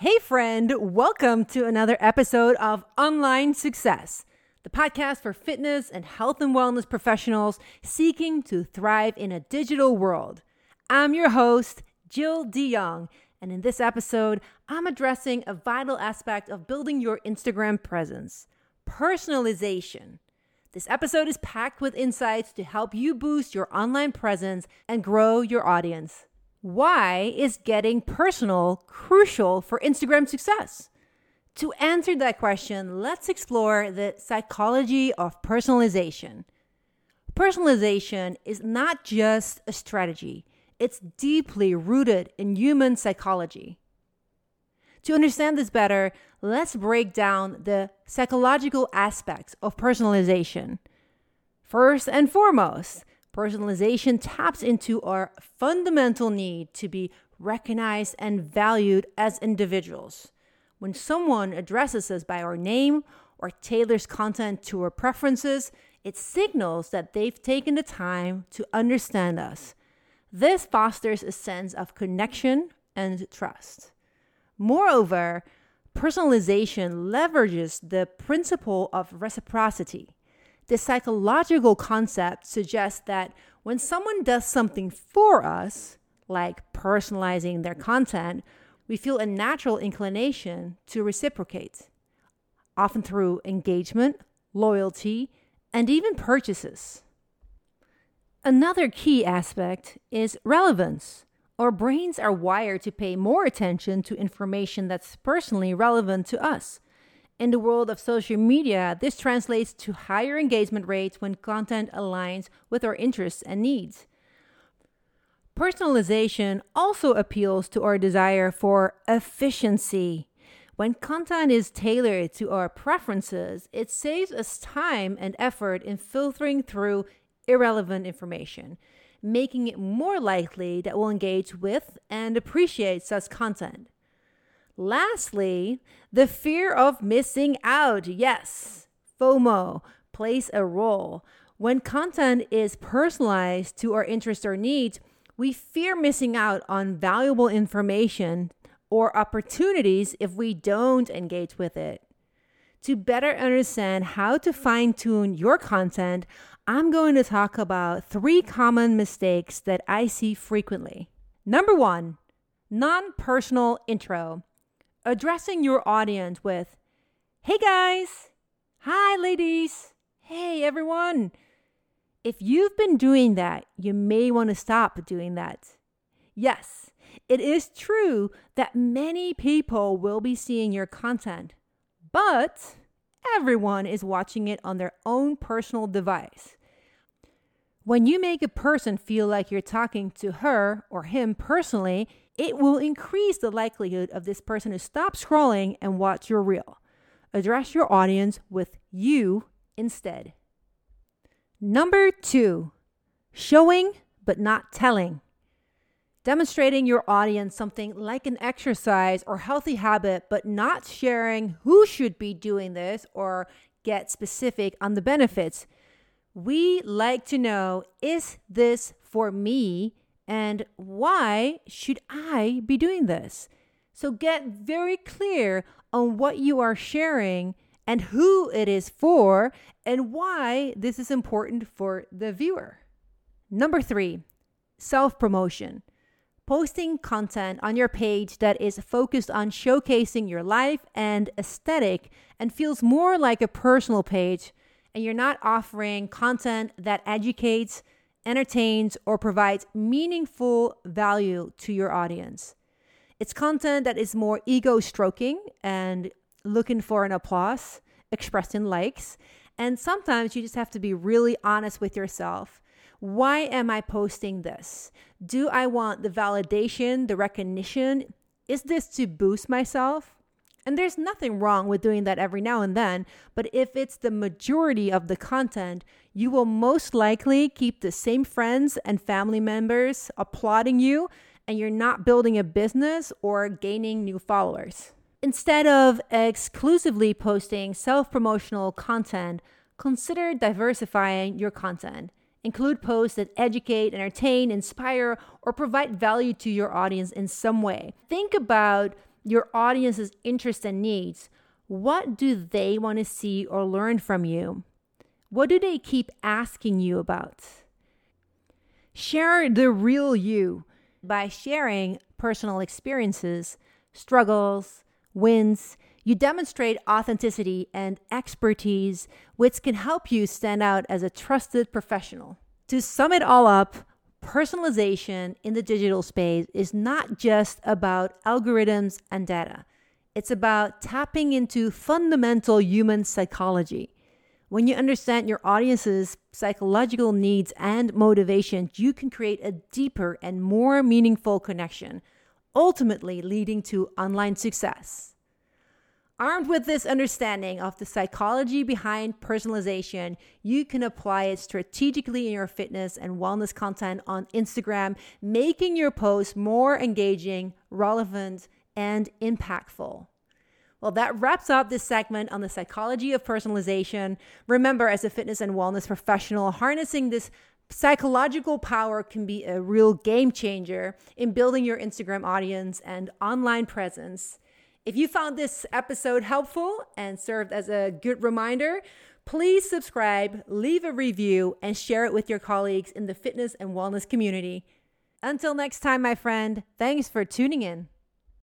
Hey, friend, welcome to another episode of Online Success, the podcast for fitness and health and wellness professionals seeking to thrive in a digital world. I'm your host, Jill DeYoung, and in this episode, I'm addressing a vital aspect of building your Instagram presence personalization. This episode is packed with insights to help you boost your online presence and grow your audience. Why is getting personal crucial for Instagram success? To answer that question, let's explore the psychology of personalization. Personalization is not just a strategy, it's deeply rooted in human psychology. To understand this better, let's break down the psychological aspects of personalization. First and foremost, Personalization taps into our fundamental need to be recognized and valued as individuals. When someone addresses us by our name or tailors content to our preferences, it signals that they've taken the time to understand us. This fosters a sense of connection and trust. Moreover, personalization leverages the principle of reciprocity. This psychological concept suggests that when someone does something for us, like personalizing their content, we feel a natural inclination to reciprocate, often through engagement, loyalty, and even purchases. Another key aspect is relevance. Our brains are wired to pay more attention to information that's personally relevant to us. In the world of social media, this translates to higher engagement rates when content aligns with our interests and needs. Personalization also appeals to our desire for efficiency. When content is tailored to our preferences, it saves us time and effort in filtering through irrelevant information, making it more likely that we'll engage with and appreciate such content. Lastly, the fear of missing out. Yes, FOMO plays a role. When content is personalized to our interests or needs, we fear missing out on valuable information or opportunities if we don't engage with it. To better understand how to fine tune your content, I'm going to talk about three common mistakes that I see frequently. Number one, non personal intro addressing your audience with, Hey guys! Hi ladies! Hey everyone! If you've been doing that, you may want to stop doing that. Yes, it is true that many people will be seeing your content, but everyone is watching it on their own personal device. When you make a person feel like you're talking to her or him personally, it will increase the likelihood of this person to stop scrolling and watch your reel. Address your audience with you instead. Number two, showing but not telling. Demonstrating your audience something like an exercise or healthy habit, but not sharing who should be doing this or get specific on the benefits. We like to know is this for me and why should I be doing this? So get very clear on what you are sharing and who it is for and why this is important for the viewer. Number three, self promotion. Posting content on your page that is focused on showcasing your life and aesthetic and feels more like a personal page, and you're not offering content that educates, entertains, or provides meaningful value to your audience. It's content that is more ego stroking and looking for an applause, expressed in likes. And sometimes you just have to be really honest with yourself. Why am I posting this? Do I want the validation, the recognition? Is this to boost myself? And there's nothing wrong with doing that every now and then, but if it's the majority of the content, you will most likely keep the same friends and family members applauding you, and you're not building a business or gaining new followers. Instead of exclusively posting self promotional content, consider diversifying your content. Include posts that educate, entertain, inspire, or provide value to your audience in some way. Think about your audience's interests and needs. What do they want to see or learn from you? What do they keep asking you about? Share the real you by sharing personal experiences, struggles, wins. You demonstrate authenticity and expertise, which can help you stand out as a trusted professional. To sum it all up, personalization in the digital space is not just about algorithms and data. It's about tapping into fundamental human psychology. When you understand your audience's psychological needs and motivations, you can create a deeper and more meaningful connection, ultimately leading to online success. Armed with this understanding of the psychology behind personalization, you can apply it strategically in your fitness and wellness content on Instagram, making your posts more engaging, relevant, and impactful. Well, that wraps up this segment on the psychology of personalization. Remember, as a fitness and wellness professional, harnessing this psychological power can be a real game changer in building your Instagram audience and online presence. If you found this episode helpful and served as a good reminder, please subscribe, leave a review, and share it with your colleagues in the fitness and wellness community. Until next time, my friend, thanks for tuning in.